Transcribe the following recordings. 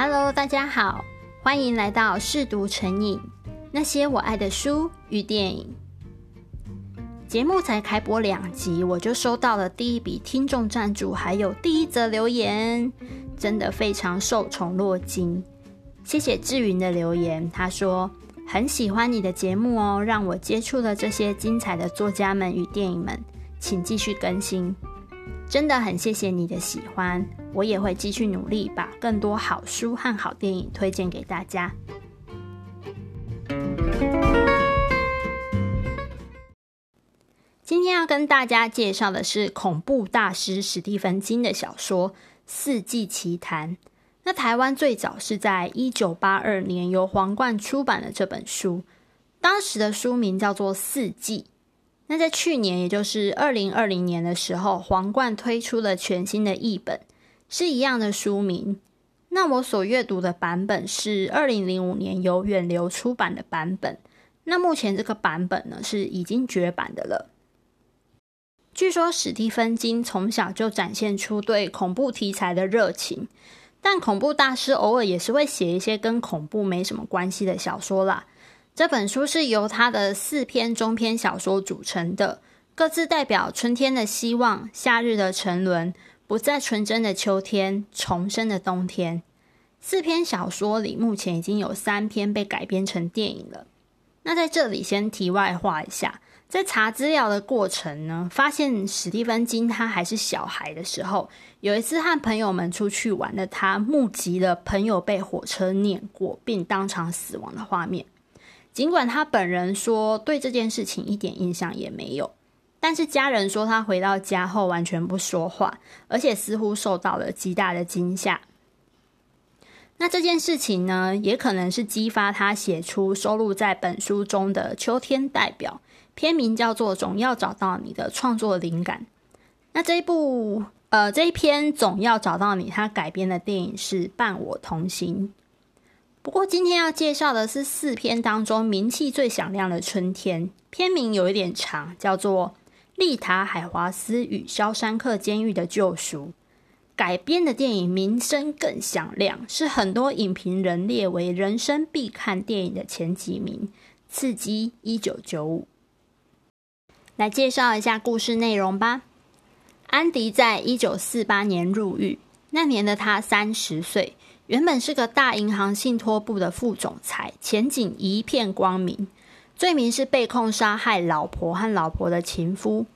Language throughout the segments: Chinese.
Hello，大家好，欢迎来到试读成瘾，那些我爱的书与电影。节目才开播两集，我就收到了第一笔听众赞助，还有第一则留言，真的非常受宠若惊。谢谢志云的留言，他说很喜欢你的节目哦，让我接触了这些精彩的作家们与电影们，请继续更新。真的很谢谢你的喜欢，我也会继续努力，把更多好书和好电影推荐给大家。今天要跟大家介绍的是恐怖大师史蒂芬金的小说《四季奇谈》。那台湾最早是在一九八二年由皇冠出版的这本书，当时的书名叫做《四季》。那在去年，也就是二零二零年的时候，皇冠推出了全新的译本，是一样的书名。那我所阅读的版本是二零零五年由远流出版的版本。那目前这个版本呢，是已经绝版的了。据说史蒂芬金从小就展现出对恐怖题材的热情，但恐怖大师偶尔也是会写一些跟恐怖没什么关系的小说啦。这本书是由他的四篇中篇小说组成的，各自代表春天的希望、夏日的沉沦、不再纯真的秋天、重生的冬天。四篇小说里，目前已经有三篇被改编成电影了。那在这里先题外话一下，在查资料的过程呢，发现史蒂芬金他还是小孩的时候，有一次和朋友们出去玩的他，目击了朋友被火车碾过并当场死亡的画面。尽管他本人说对这件事情一点印象也没有，但是家人说他回到家后完全不说话，而且似乎受到了极大的惊吓。那这件事情呢，也可能是激发他写出收录在本书中的《秋天代表》，篇名叫做“总要找到你”的创作灵感。那这一部呃这一篇“总要找到你”，他改编的电影是《伴我同行》。不过今天要介绍的是四篇当中名气最响亮的春天，篇名有一点长，叫做《丽塔海华斯与肖山克监狱的救赎》。改编的电影名声更响亮，是很多影评人列为人生必看电影的前几名。刺激一九九五，来介绍一下故事内容吧。安迪在一九四八年入狱，那年的他三十岁。原本是个大银行信托部的副总裁，前景一片光明。罪名是被控杀害老婆和老婆的情夫。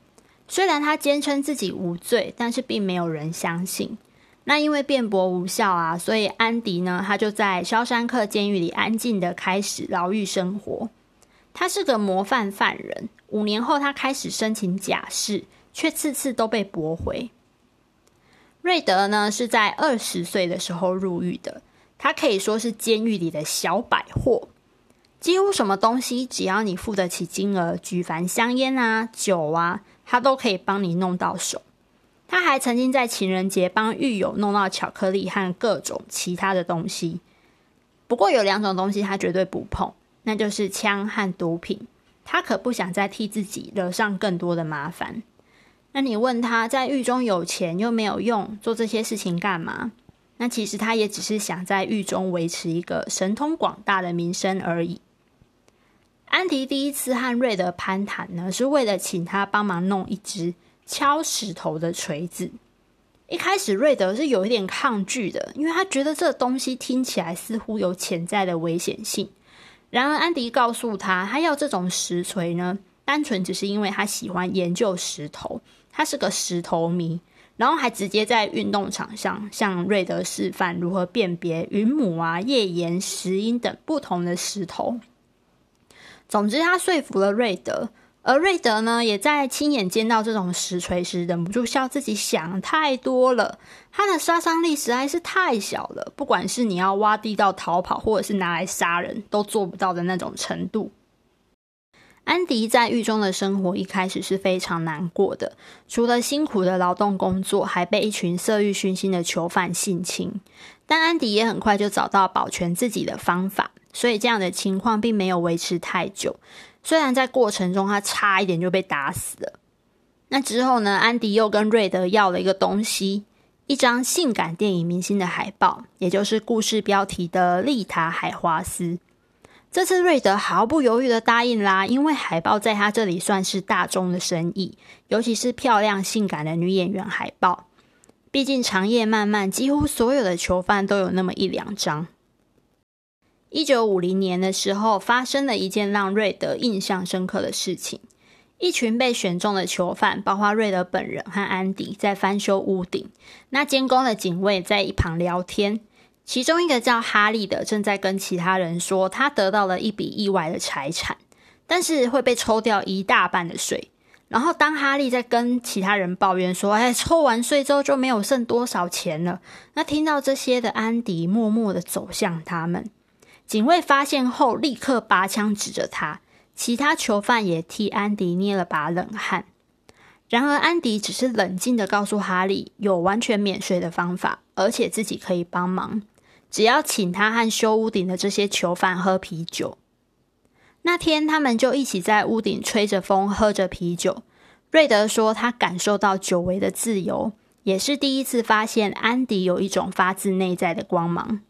虽然他坚称自己无罪，但是并没有人相信。那因为辩驳无效啊，所以安迪呢，他就在肖山克监狱里安静的开始牢狱生活。他是个模范犯人。五年后，他开始申请假释，却次次都被驳回。瑞德呢，是在二十岁的时候入狱的，他可以说是监狱里的小百货，几乎什么东西只要你付得起金额，举凡香烟啊、酒啊，他都可以帮你弄到手。他还曾经在情人节帮狱友弄到巧克力和各种其他的东西。不过有两种东西他绝对不碰，那就是枪和毒品。他可不想再替自己惹上更多的麻烦。那你问他在狱中有钱又没有用，做这些事情干嘛？那其实他也只是想在狱中维持一个神通广大的名声而已。安迪第一次和瑞德攀谈呢，是为了请他帮忙弄一只敲石头的锤子。一开始瑞德是有一点抗拒的，因为他觉得这东西听起来似乎有潜在的危险性。然而安迪告诉他，他要这种石锤呢，单纯只是因为他喜欢研究石头。他是个石头迷，然后还直接在运动场上向瑞德示范如何辨别云母啊、页岩、石英等不同的石头。总之，他说服了瑞德，而瑞德呢，也在亲眼见到这种石锤时，忍不住笑自己想太多了。它的杀伤力实在是太小了，不管是你要挖地道逃跑，或者是拿来杀人，都做不到的那种程度。安迪在狱中的生活一开始是非常难过的，除了辛苦的劳动工作，还被一群色欲熏心的囚犯性侵。但安迪也很快就找到保全自己的方法，所以这样的情况并没有维持太久。虽然在过程中他差一点就被打死了。那之后呢，安迪又跟瑞德要了一个东西，一张性感电影明星的海报，也就是故事标题的丽塔海华斯。这次瑞德毫不犹豫的答应啦，因为海报在他这里算是大宗的生意，尤其是漂亮性感的女演员海报。毕竟长夜漫漫，几乎所有的囚犯都有那么一两张。一九五零年的时候，发生了一件让瑞德印象深刻的事情。一群被选中的囚犯，包括瑞德本人和安迪，在翻修屋顶。那监工的警卫在一旁聊天，其中一个叫哈利的正在跟其他人说，他得到了一笔意外的财产，但是会被抽掉一大半的税。然后当哈利在跟其他人抱怨说：“哎，抽完税之后就没有剩多少钱了。”那听到这些的安迪默默的走向他们，警卫发现后立刻拔枪指着他。其他囚犯也替安迪捏了把冷汗。然而，安迪只是冷静地告诉哈利，有完全免税的方法，而且自己可以帮忙，只要请他和修屋顶的这些囚犯喝啤酒。那天，他们就一起在屋顶吹着风，喝着啤酒。瑞德说，他感受到久违的自由，也是第一次发现安迪有一种发自内在的光芒。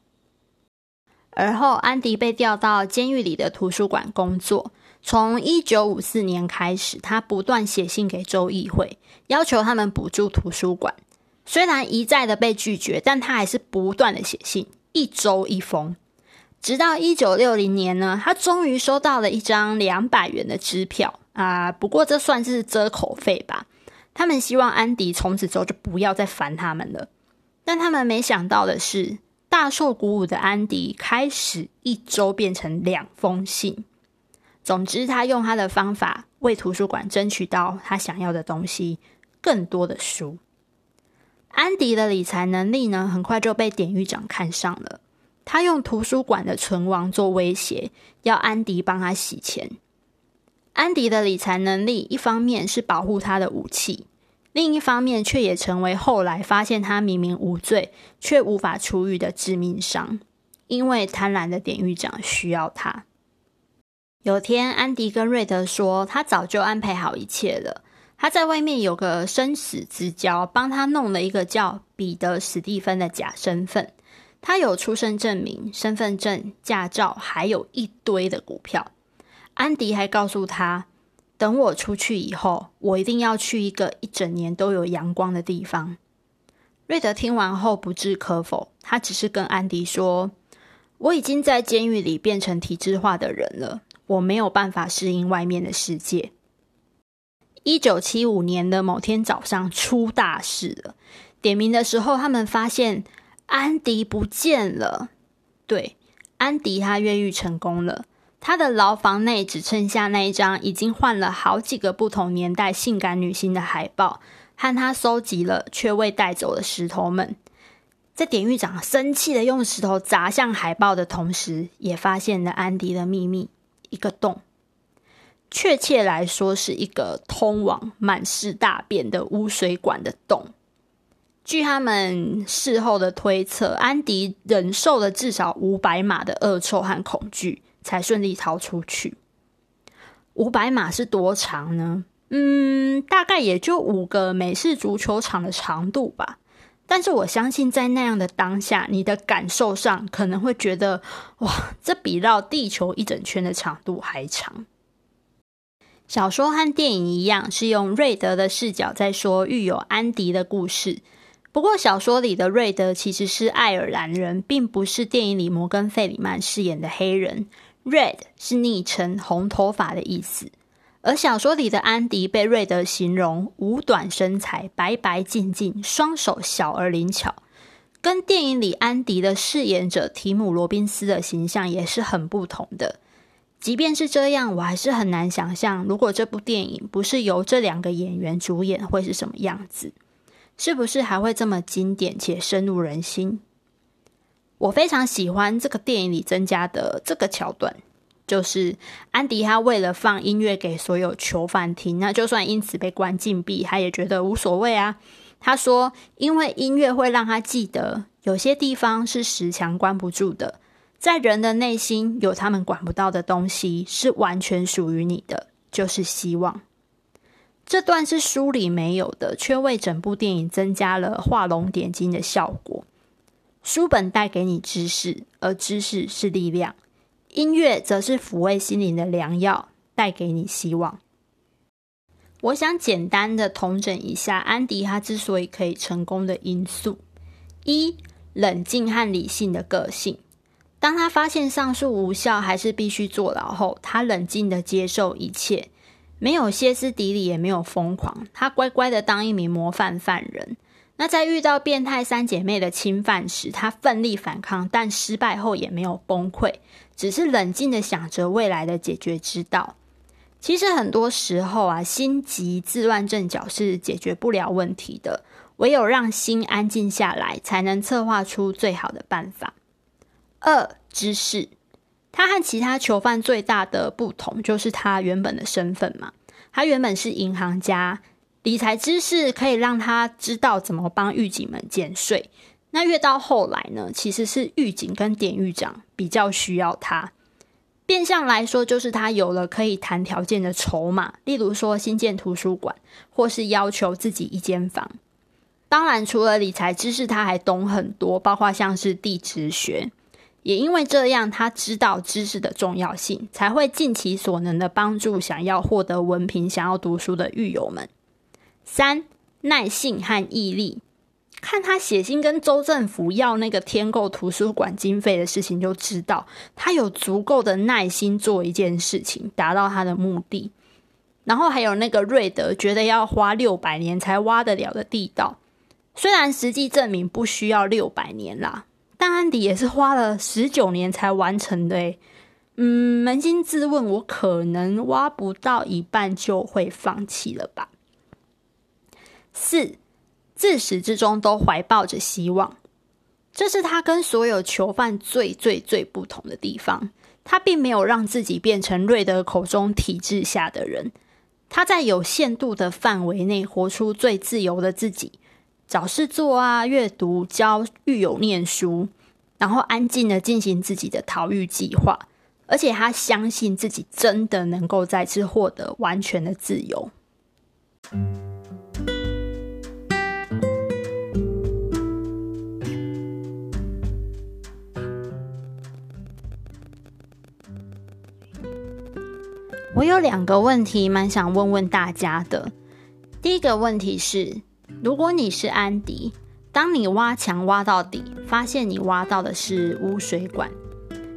而后，安迪被调到监狱里的图书馆工作。从一九五四年开始，他不断写信给州议会，要求他们补助图书馆。虽然一再的被拒绝，但他还是不断的写信，一周一封。直到一九六零年呢，他终于收到了一张两百元的支票啊，不过这算是遮口费吧。他们希望安迪从此之后就不要再烦他们了，但他们没想到的是，大受鼓舞的安迪开始一周变成两封信。总之，他用他的方法为图书馆争取到他想要的东西，更多的书。安迪的理财能力呢，很快就被典狱长看上了。他用图书馆的存亡做威胁，要安迪帮他洗钱。安迪的理财能力，一方面是保护他的武器，另一方面却也成为后来发现他明明无罪却无法出狱的致命伤。因为贪婪的典狱长需要他。有天，安迪跟瑞德说，他早就安排好一切了。他在外面有个生死之交，帮他弄了一个叫彼得·史蒂芬的假身份。他有出生证明、身份证、驾照，还有一堆的股票。安迪还告诉他，等我出去以后，我一定要去一个一整年都有阳光的地方。瑞德听完后不置可否，他只是跟安迪说：“我已经在监狱里变成体制化的人了。”我没有办法适应外面的世界。一九七五年的某天早上，出大事了。点名的时候，他们发现安迪不见了。对，安迪他越狱成功了。他的牢房内只剩下那一张已经换了好几个不同年代性感女星的海报，和他搜集了却未带走的石头们。在典狱长生气的用石头砸向海报的同时，也发现了安迪的秘密。一个洞，确切来说是一个通往满是大便的污水管的洞。据他们事后的推测，安迪忍受了至少五百码的恶臭和恐惧，才顺利逃出去。五百码是多长呢？嗯，大概也就五个美式足球场的长度吧。但是我相信，在那样的当下，你的感受上可能会觉得，哇，这比绕地球一整圈的长度还长。小说和电影一样，是用瑞德的视角在说狱友安迪的故事。不过，小说里的瑞德其实是爱尔兰人，并不是电影里摩根·费里曼饰演的黑人。Red 是昵称，红头发的意思。而小说里的安迪被瑞德形容五短身材、白白净净、双手小而灵巧，跟电影里安迪的饰演者提姆·罗宾斯的形象也是很不同的。即便是这样，我还是很难想象，如果这部电影不是由这两个演员主演，会是什么样子？是不是还会这么经典且深入人心？我非常喜欢这个电影里增加的这个桥段。就是安迪，他为了放音乐给所有囚犯听，那就算因此被关禁闭，他也觉得无所谓啊。他说，因为音乐会让他记得，有些地方是石墙关不住的，在人的内心有他们管不到的东西，是完全属于你的，就是希望。这段是书里没有的，却为整部电影增加了画龙点睛的效果。书本带给你知识，而知识是力量；音乐则是抚慰心灵的良药，带给你希望。我想简单的统整一下安迪他之所以可以成功的因素：一、冷静和理性的个性。当他发现上诉无效，还是必须坐牢后，他冷静的接受一切。没有歇斯底里，也没有疯狂，他乖乖的当一名模范犯人。那在遇到变态三姐妹的侵犯时，他奋力反抗，但失败后也没有崩溃，只是冷静的想着未来的解决之道。其实很多时候啊，心急自乱阵脚是解决不了问题的，唯有让心安静下来，才能策划出最好的办法。二、知识。他和其他囚犯最大的不同，就是他原本的身份嘛。他原本是银行家，理财知识可以让他知道怎么帮狱警们减税。那越到后来呢，其实是狱警跟典狱长比较需要他。变相来说，就是他有了可以谈条件的筹码，例如说新建图书馆，或是要求自己一间房。当然，除了理财知识，他还懂很多，包括像是地质学。也因为这样，他知道知识的重要性，才会尽其所能的帮助想要获得文凭、想要读书的狱友们。三、耐性和毅力，看他写信跟州政府要那个天购图书馆经费的事情，就知道他有足够的耐心做一件事情，达到他的目的。然后还有那个瑞德觉得要花六百年才挖得了的地道，虽然实际证明不需要六百年啦。但安迪也是花了十九年才完成的，嗯，扪心自问，我可能挖不到一半就会放弃了吧。四，自始至终都怀抱着希望，这是他跟所有囚犯最最最不同的地方。他并没有让自己变成瑞德口中体制下的人，他在有限度的范围内活出最自由的自己。找事做啊，阅读，教狱友念书，然后安静的进行自己的逃狱计划。而且他相信自己真的能够再次获得完全的自由。我有两个问题蛮想问问大家的。第一个问题是，如果你是安迪，当你挖墙挖到底，发现你挖到的是污水管。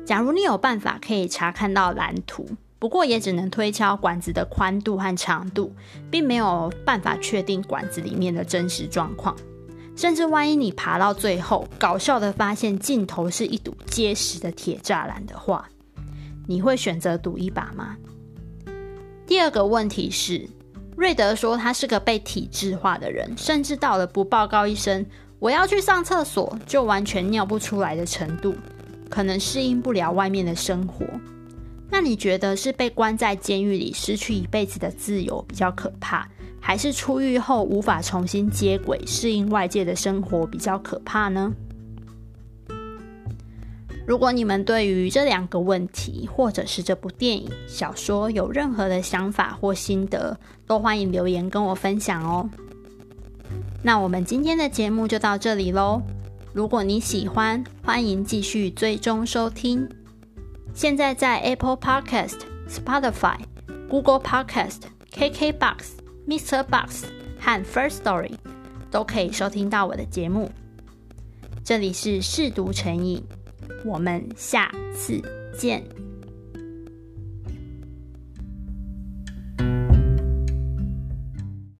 假如你有办法可以查看到蓝图，不过也只能推敲管子的宽度和长度，并没有办法确定管子里面的真实状况。甚至万一你爬到最后，搞笑的发现尽头是一堵结实的铁栅栏的话，你会选择赌一把吗？第二个问题是。瑞德说：“他是个被体制化的人，甚至到了不报告一声‘我要去上厕所’就完全尿不出来的程度，可能适应不了外面的生活。那你觉得是被关在监狱里失去一辈子的自由比较可怕，还是出狱后无法重新接轨适应外界的生活比较可怕呢？”如果你们对于这两个问题，或者是这部电影、小说有任何的想法或心得，都欢迎留言跟我分享哦。那我们今天的节目就到这里喽。如果你喜欢，欢迎继续追踪收听。现在在 Apple Podcast、Spotify、Google Podcast、KKBox、Mr. Box 和 First Story 都可以收听到我的节目。这里是试读成瘾。我们下次见。